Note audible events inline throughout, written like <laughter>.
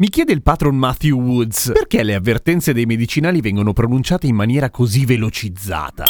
Mi chiede il patron Matthew Woods perché le avvertenze dei medicinali vengono pronunciate in maniera così velocizzata.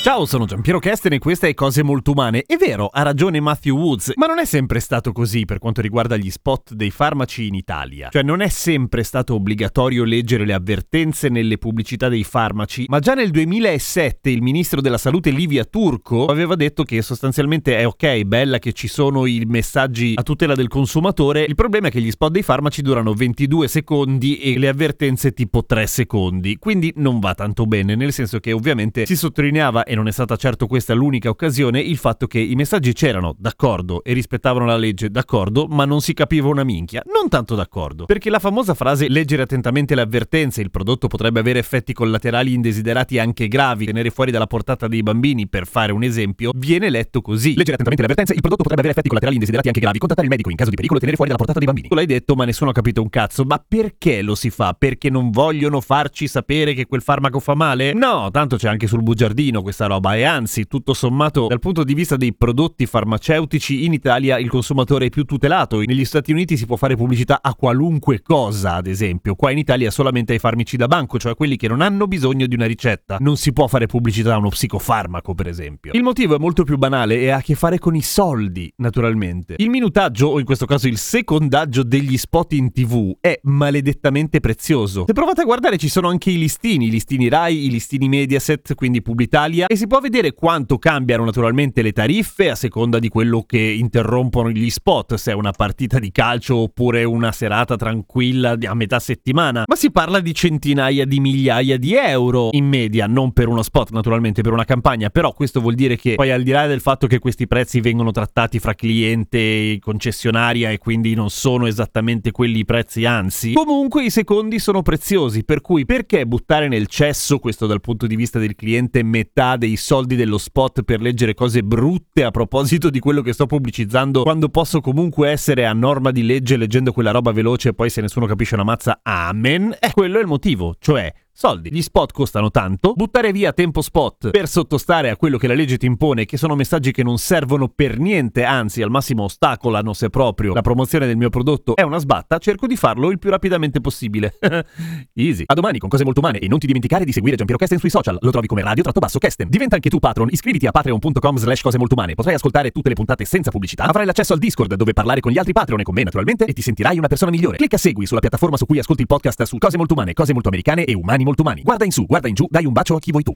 Ciao, sono Giampiero Kesten e questa è Cose Molto Umane. È vero, ha ragione Matthew Woods, ma non è sempre stato così per quanto riguarda gli spot dei farmaci in Italia. Cioè non è sempre stato obbligatorio leggere le avvertenze nelle pubblicità dei farmaci, ma già nel 2007 il ministro della salute Livia Turco aveva detto che sostanzialmente è ok, bella che ci sono i messaggi a tutela del consumatore, il problema è che gli spot dei farmaci durano 22 secondi e le avvertenze tipo 3 secondi, quindi non va tanto bene, nel senso che ovviamente si sottolineava e non è stata certo questa l'unica occasione, il fatto che i messaggi c'erano, d'accordo, e rispettavano la legge, d'accordo, ma non si capiva una minchia. Non tanto d'accordo. Perché la famosa frase leggere attentamente le avvertenze, il prodotto potrebbe avere effetti collaterali indesiderati anche gravi, tenere fuori dalla portata dei bambini, per fare un esempio, viene letto così. Leggere attentamente le avvertenze, il prodotto potrebbe avere effetti collaterali indesiderati anche gravi, contattare il medico in caso di pericolo, tenere fuori dalla portata dei bambini. Tu l'hai detto, ma nessuno ha capito un cazzo. Ma perché lo si fa? Perché non vogliono farci sapere che quel farmaco fa male? No, tanto c'è anche sul bugiardino questa roba e anzi, tutto sommato, dal punto di vista dei prodotti farmaceutici in Italia il consumatore è più tutelato. Negli Stati Uniti si può fare pubblicità a qualunque cosa, ad esempio. Qua in Italia solamente ai farmaci da banco, cioè quelli che non hanno bisogno di una ricetta. Non si può fare pubblicità a uno psicofarmaco, per esempio. Il motivo è molto più banale e ha a che fare con i soldi, naturalmente. Il minutaggio, o in questo caso il secondaggio degli spot in tv, è maledettamente prezioso. Se provate a guardare ci sono anche i listini, i listini Rai, i listini Mediaset, quindi Publitalia, e si può vedere quanto cambiano naturalmente le tariffe a seconda di quello che interrompono gli spot, se è una partita di calcio oppure una serata tranquilla a metà settimana, ma si parla di centinaia di migliaia di euro in media, non per uno spot naturalmente, per una campagna, però questo vuol dire che poi al di là del fatto che questi prezzi vengono trattati fra cliente e concessionaria e quindi non sono esattamente quelli i prezzi, anzi, comunque i secondi sono preziosi, per cui perché buttare nel cesso, questo dal punto di vista del cliente, metà dei soldi dello spot per leggere cose brutte a proposito di quello che sto pubblicizzando quando posso comunque essere a norma di legge leggendo quella roba veloce e poi se nessuno capisce una mazza, amen? E quello è il motivo, cioè Soldi. Gli spot costano tanto, buttare via tempo spot per sottostare a quello che la legge ti impone, che sono messaggi che non servono per niente, anzi al massimo ostacolano se proprio la promozione del mio prodotto è una sbatta, cerco di farlo il più rapidamente possibile. <laughs> Easy. A domani con cose molto umane e non ti dimenticare di seguire Giampiero Kesten sui social, lo trovi come radio tratto basso Kesten. Diventa anche tu patron, iscriviti a patreon.com slash cose molto umane, potrai ascoltare tutte le puntate senza pubblicità, avrai l'accesso al Discord dove parlare con gli altri patron e con me naturalmente e ti sentirai una persona migliore. Clicca segui sulla piattaforma su cui ascolti il podcast su cose molto umane, cose molto americane e umani molto umani. Guarda in su, guarda in giù, dai un bacio a chi vuoi tu.